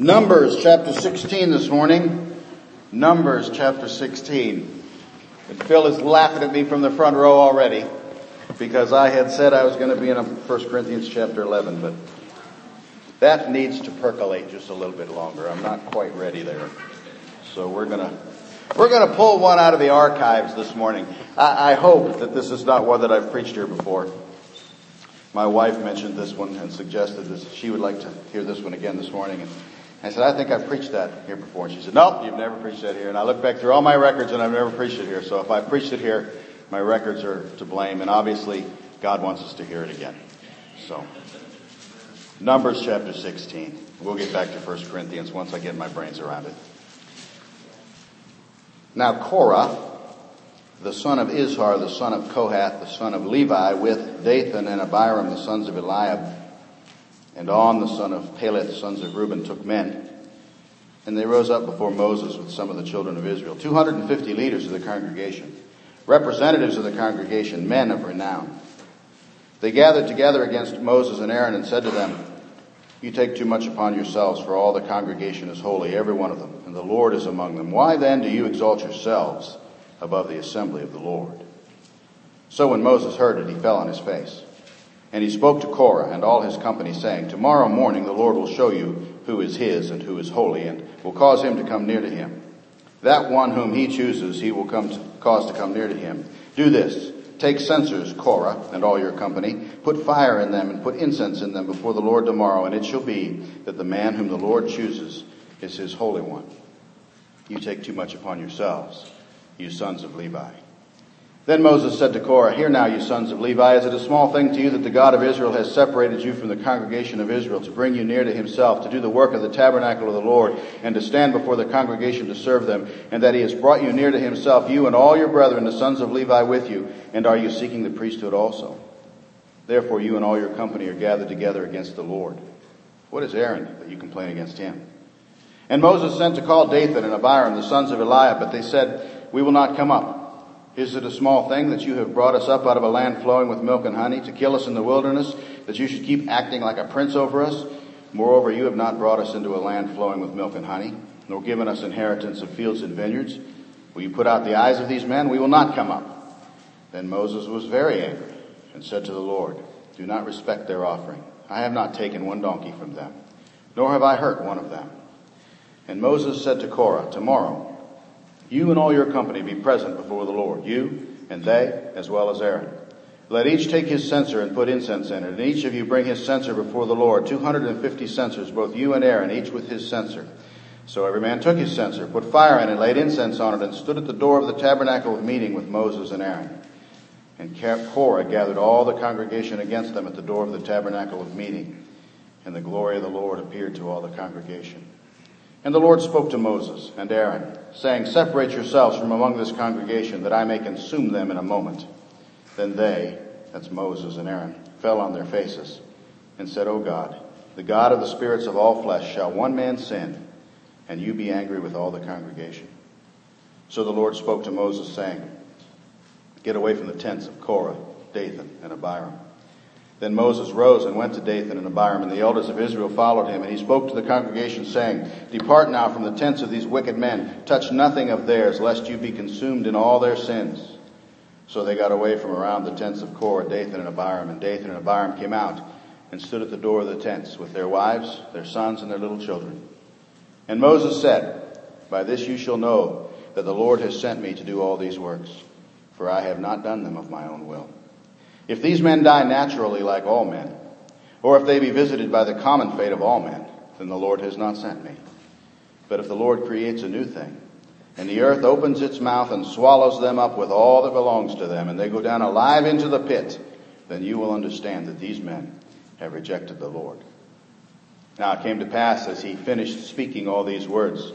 Numbers chapter 16 this morning. Numbers chapter 16. And Phil is laughing at me from the front row already because I had said I was going to be in 1 Corinthians chapter 11, but that needs to percolate just a little bit longer. I'm not quite ready there. So we're going to we're going to pull one out of the archives this morning. I, I hope that this is not one that I've preached here before. My wife mentioned this one and suggested that She would like to hear this one again this morning. And I said, I think I've preached that here before. And she said, nope, you've never preached that here. And I looked back through all my records and I've never preached it here. So if I preached it here, my records are to blame. And obviously, God wants us to hear it again. So, Numbers chapter 16. We'll get back to 1 Corinthians once I get my brains around it. Now Korah, the son of Izhar, the son of Kohath, the son of Levi, with Dathan and Abiram, the sons of Eliab, and On, the son of Peleth, sons of Reuben, took men. And they rose up before Moses with some of the children of Israel. 250 leaders of the congregation, representatives of the congregation, men of renown. They gathered together against Moses and Aaron and said to them, You take too much upon yourselves, for all the congregation is holy, every one of them, and the Lord is among them. Why then do you exalt yourselves above the assembly of the Lord? So when Moses heard it, he fell on his face. And he spoke to Korah and all his company, saying, Tomorrow morning the Lord will show you who is his and who is holy, and will cause him to come near to him. That one whom he chooses, he will to, cause to come near to him. Do this. Take censers, Korah, and all your company. Put fire in them and put incense in them before the Lord tomorrow, and it shall be that the man whom the Lord chooses is his holy one. You take too much upon yourselves, you sons of Levi. Then Moses said to Korah, Hear now, you sons of Levi, is it a small thing to you that the God of Israel has separated you from the congregation of Israel to bring you near to himself, to do the work of the tabernacle of the Lord, and to stand before the congregation to serve them, and that he has brought you near to himself, you and all your brethren, the sons of Levi with you, and are you seeking the priesthood also? Therefore you and all your company are gathered together against the Lord. What is Aaron that you complain against him? And Moses sent to call Dathan and Abiram, the sons of Eliab, but they said, We will not come up. Is it a small thing that you have brought us up out of a land flowing with milk and honey to kill us in the wilderness, that you should keep acting like a prince over us? Moreover, you have not brought us into a land flowing with milk and honey, nor given us inheritance of fields and vineyards. Will you put out the eyes of these men? We will not come up. Then Moses was very angry and said to the Lord, Do not respect their offering. I have not taken one donkey from them, nor have I hurt one of them. And Moses said to Korah, Tomorrow, you and all your company be present before the Lord, you and they, as well as Aaron. Let each take his censer and put incense in it, and each of you bring his censer before the Lord, 250 censers, both you and Aaron, each with his censer. So every man took his censer, put fire in it, laid incense on it, and stood at the door of the tabernacle of meeting with Moses and Aaron. And Korah gathered all the congregation against them at the door of the tabernacle of meeting, and the glory of the Lord appeared to all the congregation. And the Lord spoke to Moses and Aaron, saying, Separate yourselves from among this congregation, that I may consume them in a moment. Then they, that's Moses and Aaron, fell on their faces and said, O God, the God of the spirits of all flesh, shall one man sin, and you be angry with all the congregation? So the Lord spoke to Moses, saying, Get away from the tents of Korah, Dathan, and Abiram then Moses rose and went to Dathan and Abiram, and the elders of Israel followed him. And he spoke to the congregation, saying, Depart now from the tents of these wicked men. Touch nothing of theirs, lest you be consumed in all their sins. So they got away from around the tents of Korah, Dathan and Abiram. And Dathan and Abiram came out and stood at the door of the tents with their wives, their sons, and their little children. And Moses said, By this you shall know that the Lord has sent me to do all these works, for I have not done them of my own will. If these men die naturally like all men, or if they be visited by the common fate of all men, then the Lord has not sent me. But if the Lord creates a new thing, and the earth opens its mouth and swallows them up with all that belongs to them, and they go down alive into the pit, then you will understand that these men have rejected the Lord. Now it came to pass as he finished speaking all these words,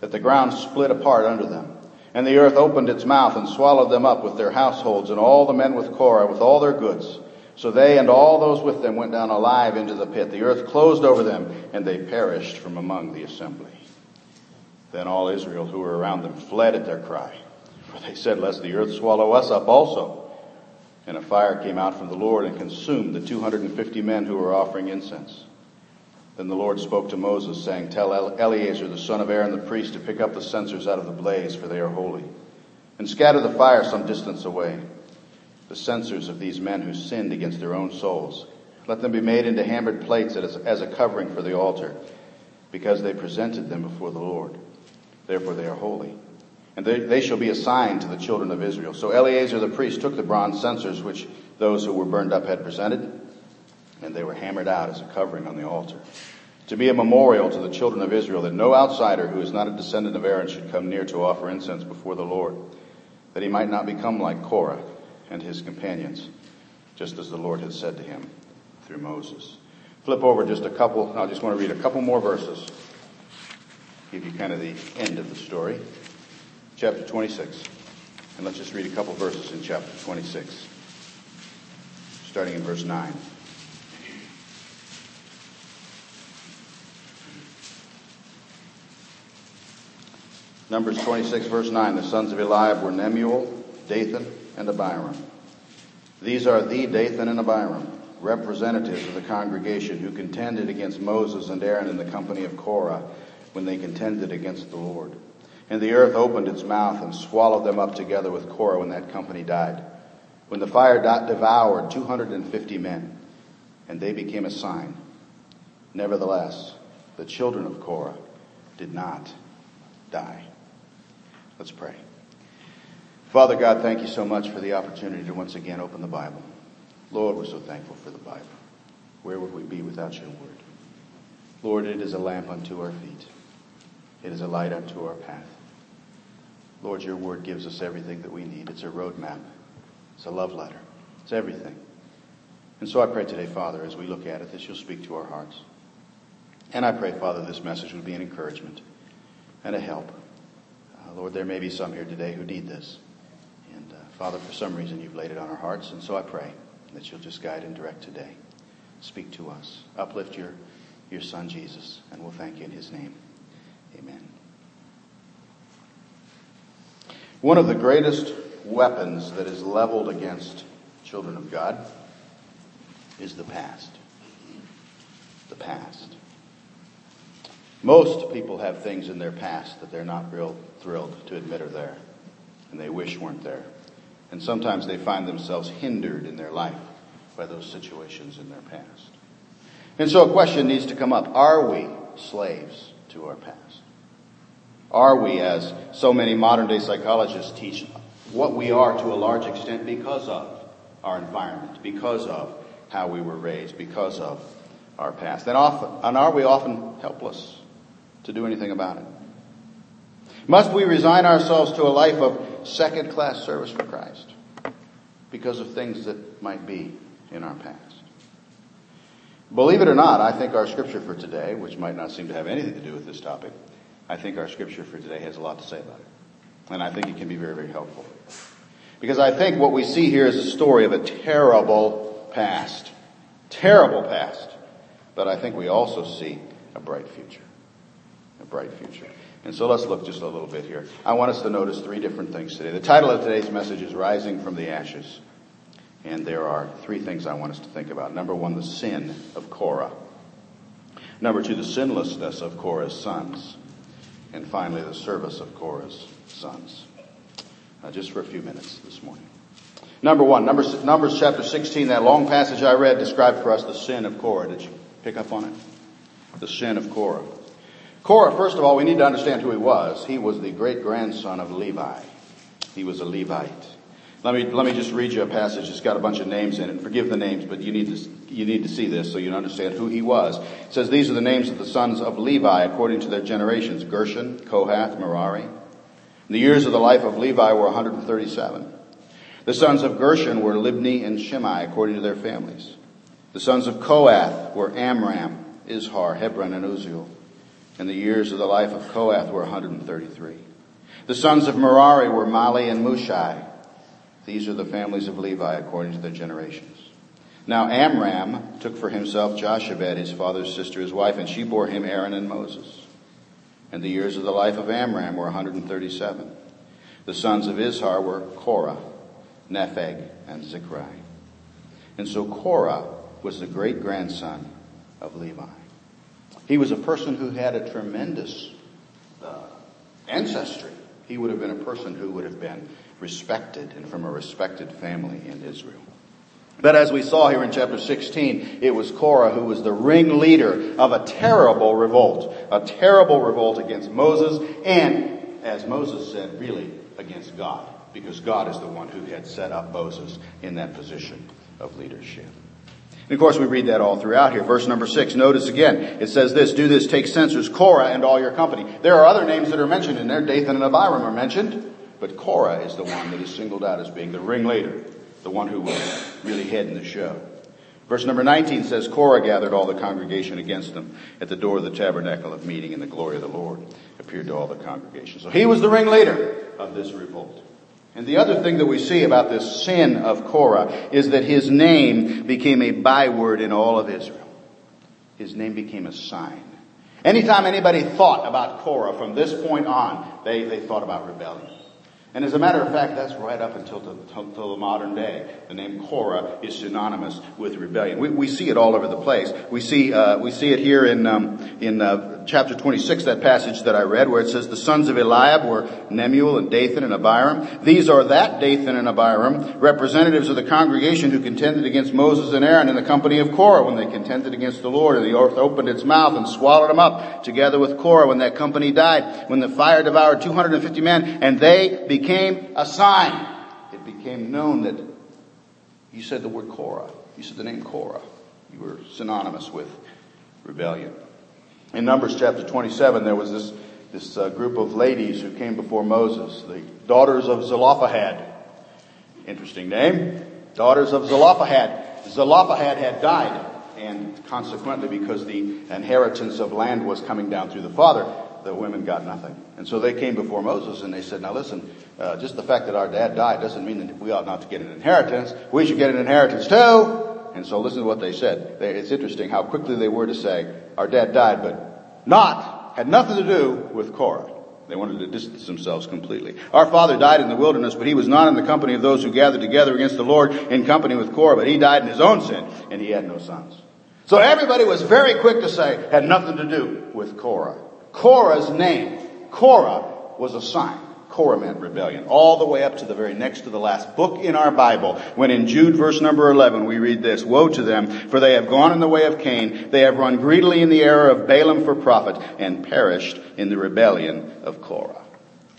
that the ground split apart under them, and the earth opened its mouth and swallowed them up with their households and all the men with Korah with all their goods. So they and all those with them went down alive into the pit. The earth closed over them and they perished from among the assembly. Then all Israel who were around them fled at their cry. For they said, lest the earth swallow us up also. And a fire came out from the Lord and consumed the 250 men who were offering incense. Then the Lord spoke to Moses, saying, Tell Eleazar the son of Aaron the priest to pick up the censers out of the blaze, for they are holy, and scatter the fire some distance away. The censers of these men who sinned against their own souls. Let them be made into hammered plates as a covering for the altar, because they presented them before the Lord. Therefore they are holy. And they, they shall be a sign to the children of Israel. So Eleazar the priest took the bronze censers which those who were burned up had presented, and they were hammered out as a covering on the altar. To be a memorial to the children of Israel that no outsider who is not a descendant of Aaron should come near to offer incense before the Lord, that he might not become like Korah and his companions, just as the Lord had said to him through Moses. Flip over just a couple, I just want to read a couple more verses, give you kind of the end of the story. Chapter 26. And let's just read a couple verses in chapter 26, starting in verse 9. Numbers 26, verse 9. The sons of Eliab were Nemuel, Dathan, and Abiram. These are the Dathan and Abiram, representatives of the congregation who contended against Moses and Aaron in the company of Korah when they contended against the Lord. And the earth opened its mouth and swallowed them up together with Korah when that company died. When the fire devoured 250 men, and they became a sign. Nevertheless, the children of Korah did not die. Let's pray. Father God, thank you so much for the opportunity to once again open the Bible. Lord, we're so thankful for the Bible. Where would we be without your word? Lord, it is a lamp unto our feet. It is a light unto our path. Lord, your word gives us everything that we need. It's a roadmap. It's a love letter. It's everything. And so I pray today, Father, as we look at it, that you'll speak to our hearts. And I pray, Father, this message would be an encouragement and a help. Uh, Lord, there may be some here today who need this. And uh, Father, for some reason you've laid it on our hearts. And so I pray that you'll just guide and direct today. Speak to us. Uplift your, your son, Jesus. And we'll thank you in his name. Amen. One of the greatest weapons that is leveled against children of God is the past. The past. Most people have things in their past that they're not real thrilled to admit are there, and they wish weren't there. And sometimes they find themselves hindered in their life by those situations in their past. And so a question needs to come up. Are we slaves to our past? Are we, as so many modern day psychologists teach, what we are to a large extent because of our environment, because of how we were raised, because of our past? And, often, and are we often helpless to do anything about it? Must we resign ourselves to a life of second class service for Christ because of things that might be in our past? Believe it or not, I think our scripture for today, which might not seem to have anything to do with this topic, I think our scripture for today has a lot to say about it. And I think it can be very, very helpful. Because I think what we see here is a story of a terrible past. Terrible past. But I think we also see a bright future. A bright future. And so let's look just a little bit here. I want us to notice three different things today. The title of today's message is Rising from the Ashes. And there are three things I want us to think about. Number one, the sin of Korah. Number two, the sinlessness of Korah's sons and finally the service of Korah's sons. Uh, just for a few minutes this morning. Number one, Numbers, Numbers chapter 16, that long passage I read described for us the sin of Korah. Did you pick up on it? The sin of Korah. Korah, first of all, we need to understand who he was. He was the great grandson of Levi. He was a Levite. Let me, let me just read you a passage. It's got a bunch of names in it. Forgive the names, but you need to, you need to see this so you understand who he was. It says, these are the names of the sons of Levi according to their generations. Gershon, Kohath, Merari. The years of the life of Levi were 137. The sons of Gershon were Libni and Shimei according to their families. The sons of Kohath were Amram, Izhar, Hebron, and Uzziel. And the years of the life of Kohath were 133. The sons of Merari were Mahli and Mushi. These are the families of Levi according to their generations. Now Amram took for himself Jochebed, his father's sister, his wife, and she bore him Aaron and Moses. And the years of the life of Amram were 137. The sons of Izhar were Korah, Nepheg, and Zichri. And so Korah was the great grandson of Levi. He was a person who had a tremendous uh, ancestry. He would have been a person who would have been respected and from a respected family in Israel. But as we saw here in chapter 16, it was Korah who was the ringleader of a terrible revolt, a terrible revolt against Moses and, as Moses said, really against God, because God is the one who had set up Moses in that position of leadership. And of course, we read that all throughout here. Verse number six, notice again, it says this, do this, take censers, Korah and all your company. There are other names that are mentioned in there. Dathan and Abiram are mentioned, but Korah is the one that is singled out as being the ringleader, the one who was really heading the show. Verse number 19 says, Korah gathered all the congregation against them at the door of the tabernacle of meeting, and the glory of the Lord appeared to all the congregation. So he was the ringleader of this revolt. And the other thing that we see about this sin of Korah is that his name became a byword in all of Israel. His name became a sign. Anytime anybody thought about Korah from this point on, they, they thought about rebellion. And as a matter of fact, that's right up until the, until the modern day. The name Korah is synonymous with rebellion. We, we see it all over the place. We see uh, we see it here in um, in uh, chapter 26, that passage that I read, where it says the sons of Eliab were Nemuel and Dathan and Abiram. These are that Dathan and Abiram, representatives of the congregation who contended against Moses and Aaron in the company of Korah when they contended against the Lord, and the earth opened its mouth and swallowed them up, together with Korah when that company died, when the fire devoured 250 men, and they became a sign. It became known that you said the word Korah. You said the name Korah. You were synonymous with rebellion. In Numbers chapter 27, there was this, this uh, group of ladies who came before Moses, the daughters of Zelophehad. Interesting name. Daughters of Zelophehad. Zelophehad had died, and consequently, because the inheritance of land was coming down through the father, the women got nothing. And so they came before Moses and they said, now listen, uh, just the fact that our dad died doesn't mean that we ought not to get an inheritance. We should get an inheritance too. And so listen to what they said. It's interesting how quickly they were to say, our dad died, but not, had nothing to do with Korah. They wanted to distance themselves completely. Our father died in the wilderness, but he was not in the company of those who gathered together against the Lord in company with Korah, but he died in his own sin, and he had no sons. So everybody was very quick to say, had nothing to do with Korah. Korah's name, Korah, was a sign. Korah meant rebellion. All the way up to the very next to the last book in our Bible, when in Jude verse number 11 we read this, Woe to them, for they have gone in the way of Cain, they have run greedily in the error of Balaam for profit, and perished in the rebellion of Korah.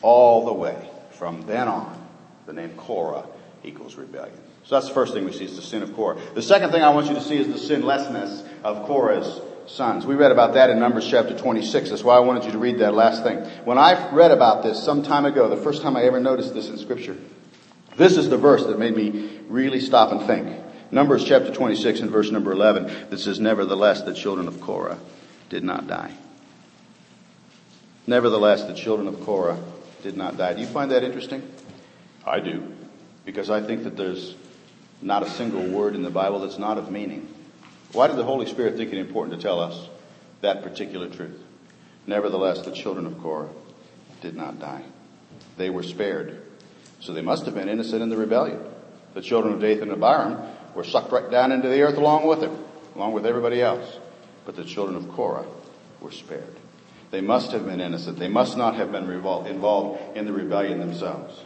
All the way from then on, the name Korah equals rebellion. So that's the first thing we see is the sin of Korah. The second thing I want you to see is the sinlessness of Korah's sons. We read about that in Numbers chapter 26. That's why I wanted you to read that last thing. When I read about this some time ago, the first time I ever noticed this in scripture, this is the verse that made me really stop and think. Numbers chapter 26 and verse number 11 that says, Nevertheless, the children of Korah did not die. Nevertheless, the children of Korah did not die. Do you find that interesting? I do. Because I think that there's not a single word in the Bible that's not of meaning. Why did the Holy Spirit think it important to tell us that particular truth? Nevertheless, the children of Korah did not die. They were spared. So they must have been innocent in the rebellion. The children of Dathan and Abiram were sucked right down into the earth along with him, along with everybody else. But the children of Korah were spared. They must have been innocent. They must not have been involved in the rebellion themselves.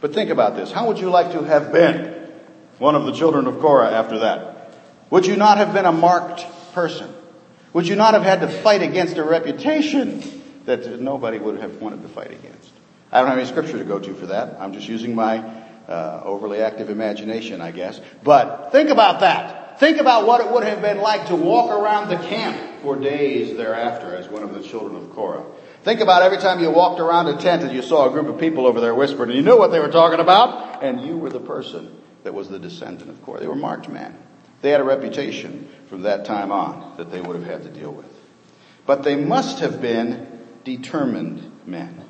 But think about this. How would you like to have been one of the children of Korah after that? Would you not have been a marked person? Would you not have had to fight against a reputation that nobody would have wanted to fight against? I don't have any scripture to go to for that. I'm just using my uh, overly active imagination, I guess. But think about that. Think about what it would have been like to walk around the camp for days thereafter as one of the children of Korah. Think about every time you walked around a tent and you saw a group of people over there whispering and you knew what they were talking about and you were the person that was the descendant of Korah. They were marked men. They had a reputation from that time on that they would have had to deal with. But they must have been determined men.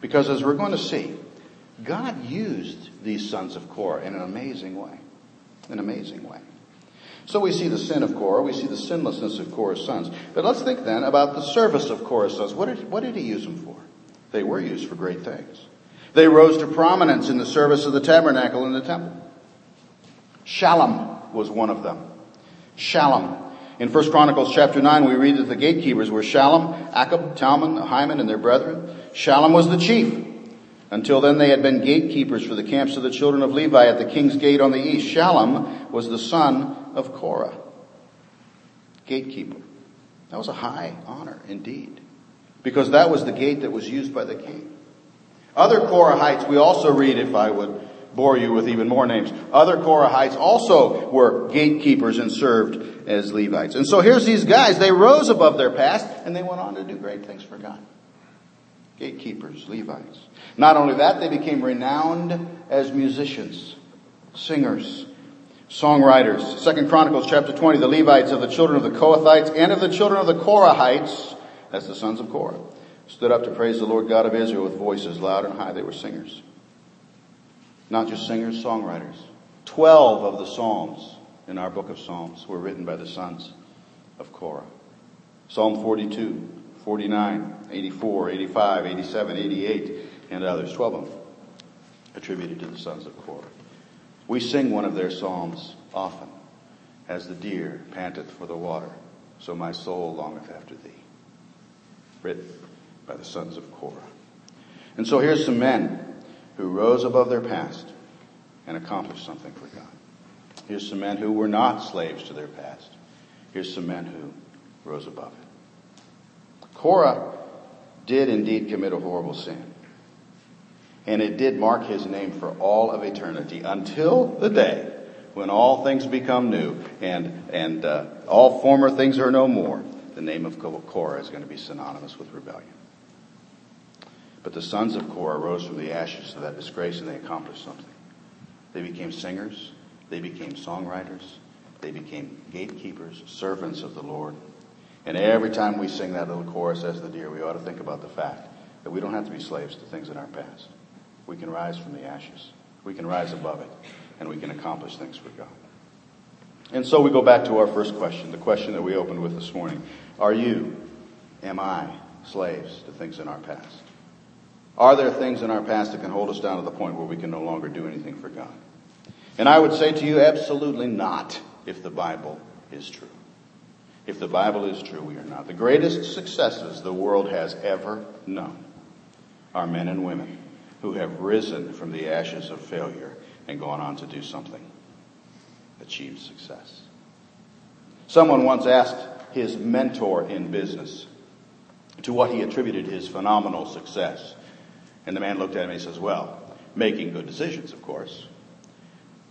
Because as we're going to see, God used these sons of Korah in an amazing way. An amazing way. So we see the sin of Korah, we see the sinlessness of Korah's sons. But let's think then about the service of Korah's sons. What did, what did he use them for? They were used for great things. They rose to prominence in the service of the tabernacle and the temple. Shallum was one of them. Shallum. In 1 Chronicles chapter 9, we read that the gatekeepers were Shallum, Akkub, Talmon, Hyman, and their brethren. Shallum was the chief. Until then, they had been gatekeepers for the camps of the children of Levi at the king's gate on the east. Shallum was the son of Korah. Gatekeeper. That was a high honor indeed. Because that was the gate that was used by the king. Other Korahites, we also read, if I would bore you with even more names, other Korahites also were gatekeepers and served as Levites. And so here's these guys, they rose above their past and they went on to do great things for God. Gatekeepers, Levites. Not only that, they became renowned as musicians, singers, songwriters. Second Chronicles chapter 20, the Levites of the children of the Kohathites and of the children of the Korahites, that's the sons of Korah, stood up to praise the Lord God of Israel with voices loud and high. They were singers. Not just singers, songwriters. Twelve of the Psalms in our book of Psalms were written by the sons of Korah. Psalm 42, 49, 84, 85, 87, 88, and others. Twelve of them attributed to the sons of Korah. We sing one of their psalms often. As the deer panteth for the water, so my soul longeth after thee. Written by the sons of Korah. And so here's some men who rose above their past and accomplished something for God. Here's some men who were not slaves to their past. Here's some men who rose above it. Korah did indeed commit a horrible sin. And it did mark his name for all of eternity until the day when all things become new and, and uh, all former things are no more. The name of Korah is going to be synonymous with rebellion. But the sons of Korah rose from the ashes of that disgrace and they accomplished something. They became singers, they became songwriters, they became gatekeepers, servants of the Lord. And every time we sing that little chorus as the deer, we ought to think about the fact that we don't have to be slaves to things in our past. We can rise from the ashes. We can rise above it and we can accomplish things for God. And so we go back to our first question, the question that we opened with this morning. Are you, am I, slaves to things in our past? Are there things in our past that can hold us down to the point where we can no longer do anything for God? And I would say to you, absolutely not, if the Bible is true. If the Bible is true, we are not. The greatest successes the world has ever known are men and women who have risen from the ashes of failure and gone on to do something, achieve success. Someone once asked his mentor in business to what he attributed his phenomenal success. And the man looked at him and he says, Well, making good decisions, of course.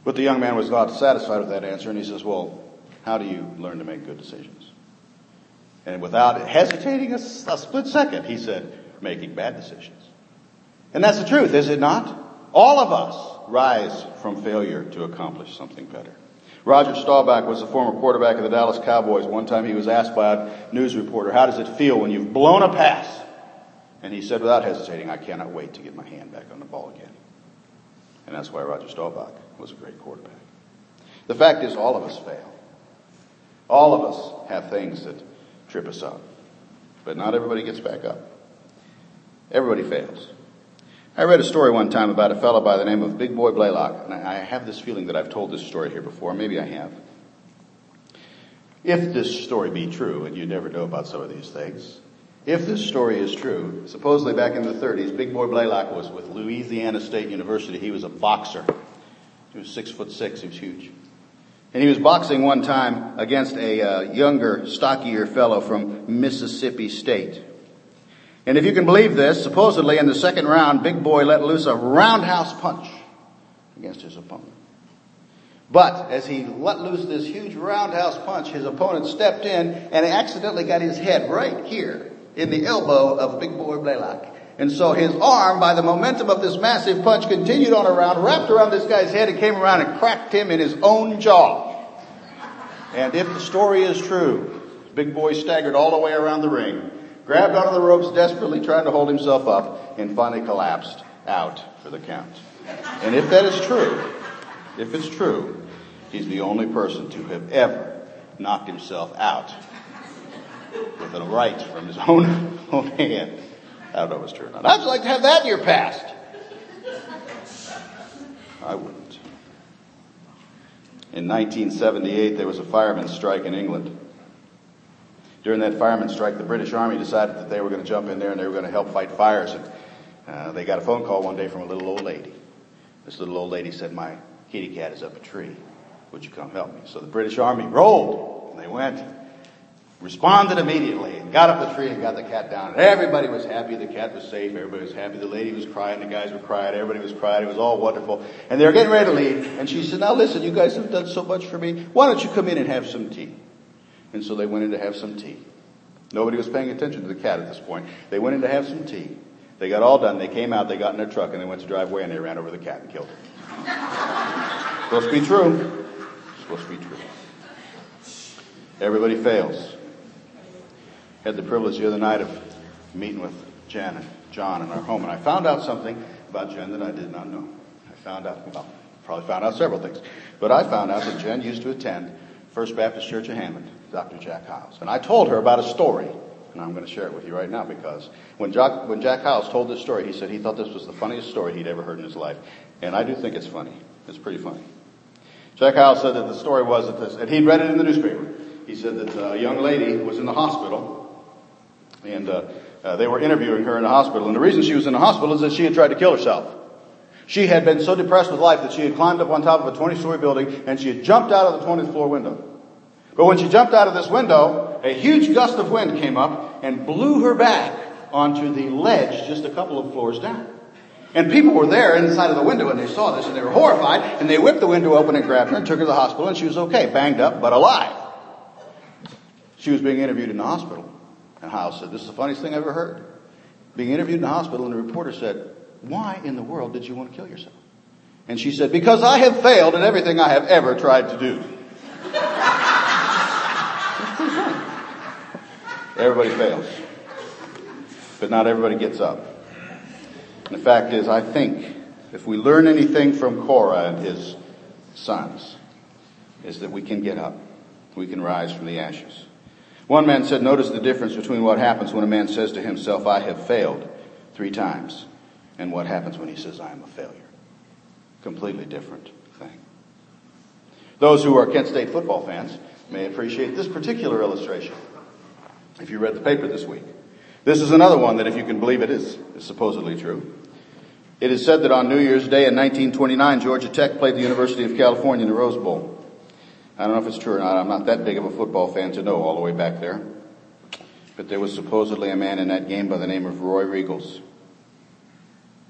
But the young man was not satisfied with that answer and he says, Well, how do you learn to make good decisions? And without hesitating a, a split second, he said, Making bad decisions. And that's the truth, is it not? All of us rise from failure to accomplish something better. Roger Staubach was a former quarterback of the Dallas Cowboys. One time he was asked by a news reporter, How does it feel when you've blown a pass? And he said without hesitating, I cannot wait to get my hand back on the ball again. And that's why Roger Staubach was a great quarterback. The fact is, all of us fail. All of us have things that trip us up. But not everybody gets back up. Everybody fails. I read a story one time about a fellow by the name of Big Boy Blaylock, and I have this feeling that I've told this story here before. Maybe I have. If this story be true, and you never know about some of these things, if this story is true, supposedly back in the 30s, Big Boy Blaylock was with Louisiana State University. He was a boxer. He was six foot six. He was huge. And he was boxing one time against a uh, younger, stockier fellow from Mississippi State. And if you can believe this, supposedly in the second round, Big Boy let loose a roundhouse punch against his opponent. But as he let loose this huge roundhouse punch, his opponent stepped in and accidentally got his head right here in the elbow of Big Boy Blaylock. And so his arm, by the momentum of this massive punch, continued on around, wrapped around this guy's head, and came around and cracked him in his own jaw. And if the story is true, Big Boy staggered all the way around the ring, grabbed onto the ropes, desperately trying to hold himself up, and finally collapsed out for the count. And if that is true, if it's true, he's the only person to have ever knocked himself out with a right from his own, own hand. I don't know if it's true or not. How'd like to have that in your past? I wouldn't. In 1978, there was a fireman's strike in England. During that fireman strike, the British Army decided that they were going to jump in there and they were going to help fight fires. And uh, they got a phone call one day from a little old lady. This little old lady said, My kitty cat is up a tree. Would you come help me? So the British Army rolled and they went responded immediately and got up the tree and got the cat down. And everybody was happy. The cat was safe. Everybody was happy. The lady was crying. The guys were crying. Everybody was crying. It was all wonderful. And they were getting ready to leave. And she said, now listen, you guys have done so much for me. Why don't you come in and have some tea? And so they went in to have some tea. Nobody was paying attention to the cat at this point. They went in to have some tea. They got all done. They came out. They got in their truck and they went to drive away and they ran over the cat and killed it. supposed to be true. supposed to be true. Everybody fails had the privilege the other night of meeting with Jen and John in our home, and I found out something about Jen that I did not know. I found out, well, probably found out several things, but I found out that Jen used to attend First Baptist Church of Hammond, Dr. Jack Hyles. And I told her about a story, and I'm going to share it with you right now because when Jack, when Jack Hyles told this story, he said he thought this was the funniest story he'd ever heard in his life. And I do think it's funny. It's pretty funny. Jack Hyles said that the story was that this, and he'd read it in the newspaper. He said that uh, a young lady was in the hospital and uh, uh, they were interviewing her in the hospital. And the reason she was in the hospital is that she had tried to kill herself. She had been so depressed with life that she had climbed up on top of a 20 story building and she had jumped out of the 20th floor window. But when she jumped out of this window, a huge gust of wind came up and blew her back onto the ledge just a couple of floors down. And people were there inside of the window and they saw this and they were horrified and they whipped the window open and grabbed her and took her to the hospital and she was okay, banged up but alive. She was being interviewed in the hospital. And Hyles said, This is the funniest thing I ever heard. Being interviewed in the hospital, and the reporter said, Why in the world did you want to kill yourself? And she said, Because I have failed at everything I have ever tried to do. everybody fails. But not everybody gets up. And the fact is, I think if we learn anything from Korah and his sons, is that we can get up. We can rise from the ashes. One man said, notice the difference between what happens when a man says to himself, I have failed three times, and what happens when he says, I am a failure. Completely different thing. Those who are Kent State football fans may appreciate this particular illustration. If you read the paper this week, this is another one that, if you can believe it, is, is supposedly true. It is said that on New Year's Day in 1929, Georgia Tech played the University of California in the Rose Bowl. I don't know if it's true or not. I'm not that big of a football fan to know all the way back there. But there was supposedly a man in that game by the name of Roy Riegels.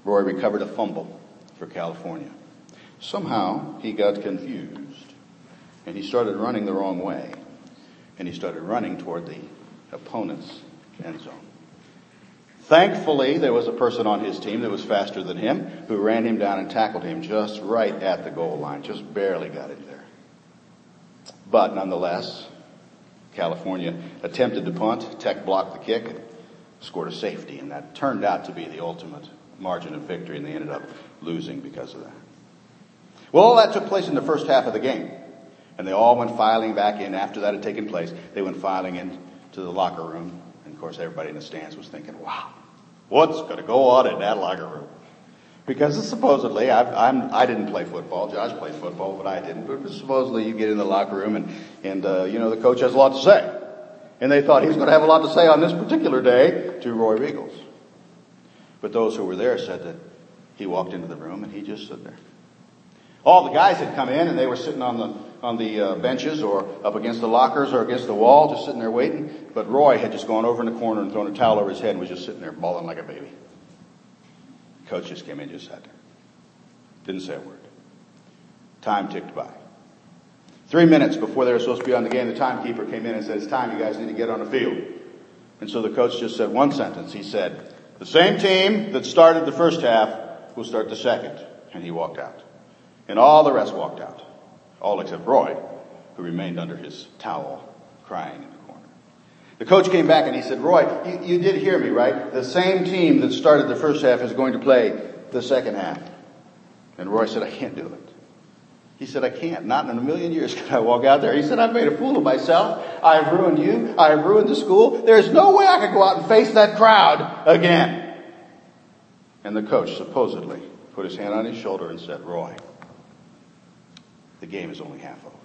Roy recovered a fumble for California. Somehow he got confused and he started running the wrong way and he started running toward the opponent's end zone. Thankfully, there was a person on his team that was faster than him who ran him down and tackled him just right at the goal line, just barely got it there. But nonetheless, California attempted to punt. Tech blocked the kick and scored a safety, and that turned out to be the ultimate margin of victory, and they ended up losing because of that. Well, all that took place in the first half of the game. And they all went filing back in after that had taken place. They went filing into the locker room. And of course, everybody in the stands was thinking, wow, what's going to go on in that locker room? Because supposedly, I, I'm, I didn't play football. Josh played football, but I didn't. But supposedly, you get in the locker room and, and uh, you know, the coach has a lot to say. And they thought he was going to have a lot to say on this particular day to Roy Riegels. But those who were there said that he walked into the room and he just stood there. All the guys had come in and they were sitting on the on the uh, benches or up against the lockers or against the wall, just sitting there waiting. But Roy had just gone over in the corner and thrown a towel over his head and was just sitting there bawling like a baby. Coach just came in, just sat there. Didn't say a word. Time ticked by. Three minutes before they were supposed to be on the game, the timekeeper came in and said, it's time, you guys need to get on the field. And so the coach just said one sentence. He said, the same team that started the first half will start the second. And he walked out. And all the rest walked out. All except Roy, who remained under his towel, crying the coach came back and he said, Roy, you, you did hear me, right? The same team that started the first half is going to play the second half. And Roy said, I can't do it. He said, I can't. Not in a million years can I walk out there. He said, I've made a fool of myself. I've ruined you. I've ruined the school. There's no way I could go out and face that crowd again. And the coach supposedly put his hand on his shoulder and said, Roy, the game is only half over.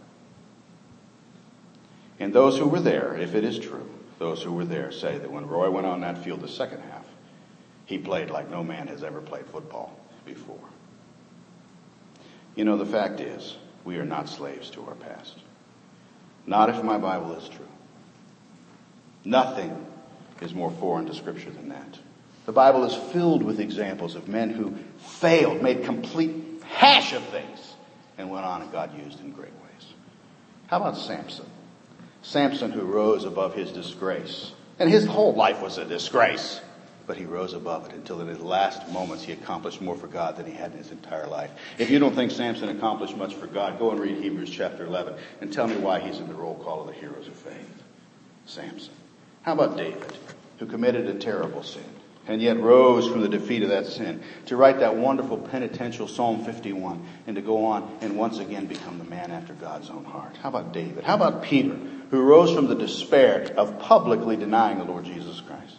And those who were there, if it is true, those who were there say that when Roy went on that field the second half, he played like no man has ever played football before. You know, the fact is, we are not slaves to our past. Not if my Bible is true. Nothing is more foreign to Scripture than that. The Bible is filled with examples of men who failed, made complete hash of things, and went on and God used in great ways. How about Samson? Samson who rose above his disgrace. And his whole life was a disgrace. But he rose above it until in his last moments he accomplished more for God than he had in his entire life. If you don't think Samson accomplished much for God, go and read Hebrews chapter 11 and tell me why he's in the roll call of the heroes of faith. Samson. How about David, who committed a terrible sin? and yet rose from the defeat of that sin, to write that wonderful penitential Psalm 51, and to go on and once again become the man after God's own heart. How about David? How about Peter, who rose from the despair of publicly denying the Lord Jesus Christ?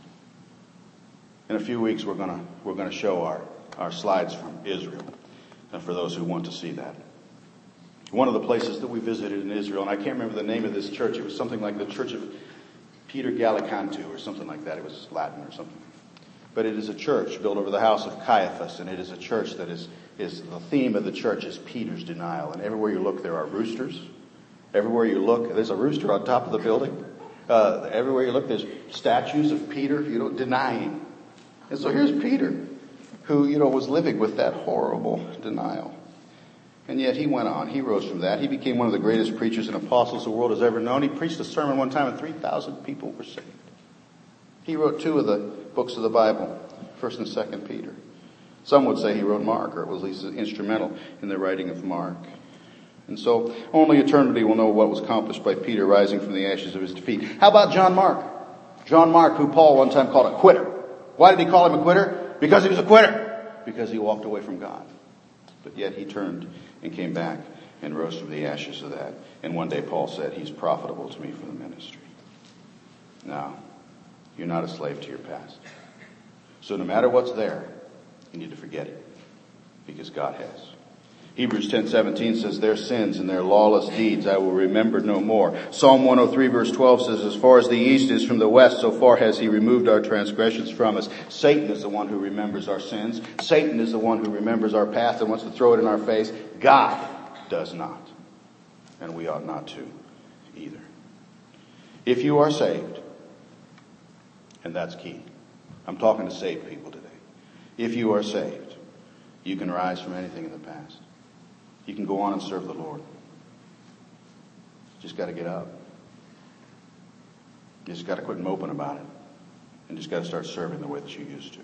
In a few weeks, we're going to we're going to show our, our slides from Israel, and for those who want to see that. One of the places that we visited in Israel, and I can't remember the name of this church, it was something like the Church of Peter Gallicantu or something like that. It was Latin or something but it is a church built over the house of Caiaphas, and it is a church that is, is the theme of the church is Peter's denial. And everywhere you look, there are roosters. Everywhere you look, there's a rooster on top of the building. Uh, everywhere you look, there's statues of Peter, you know, denying. And so here's Peter, who, you know, was living with that horrible denial. And yet he went on. He rose from that. He became one of the greatest preachers and apostles the world has ever known. He preached a sermon one time and 3,000 people were saved. He wrote two of the books of the Bible, 1st and 2nd Peter. Some would say he wrote Mark, or was at least instrumental in the writing of Mark. And so only eternity will know what was accomplished by Peter rising from the ashes of his defeat. How about John Mark? John Mark, who Paul one time called a quitter. Why did he call him a quitter? Because he was a quitter. Because he walked away from God. But yet he turned and came back and rose from the ashes of that. And one day Paul said, he's profitable to me for the ministry. Now, you're not a slave to your past. So no matter what's there, you need to forget it because God has. Hebrews 10:17 says their sins and their lawless deeds I will remember no more. Psalm 103 verse 12 says as far as the east is from the west so far has he removed our transgressions from us. Satan is the one who remembers our sins. Satan is the one who remembers our past and wants to throw it in our face. God does not. And we ought not to either. If you are saved, and that's key. I'm talking to saved people today. If you are saved, you can rise from anything in the past. You can go on and serve the Lord. Just got to get up. You just got to quit moping about it. And just got to start serving the way that you used to.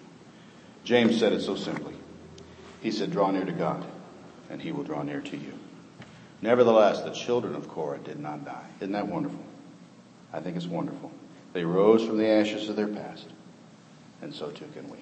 James said it so simply. He said, draw near to God and he will draw near to you. Nevertheless, the children of Korah did not die. Isn't that wonderful? I think it's wonderful. They rose from the ashes of their past, and so too can we.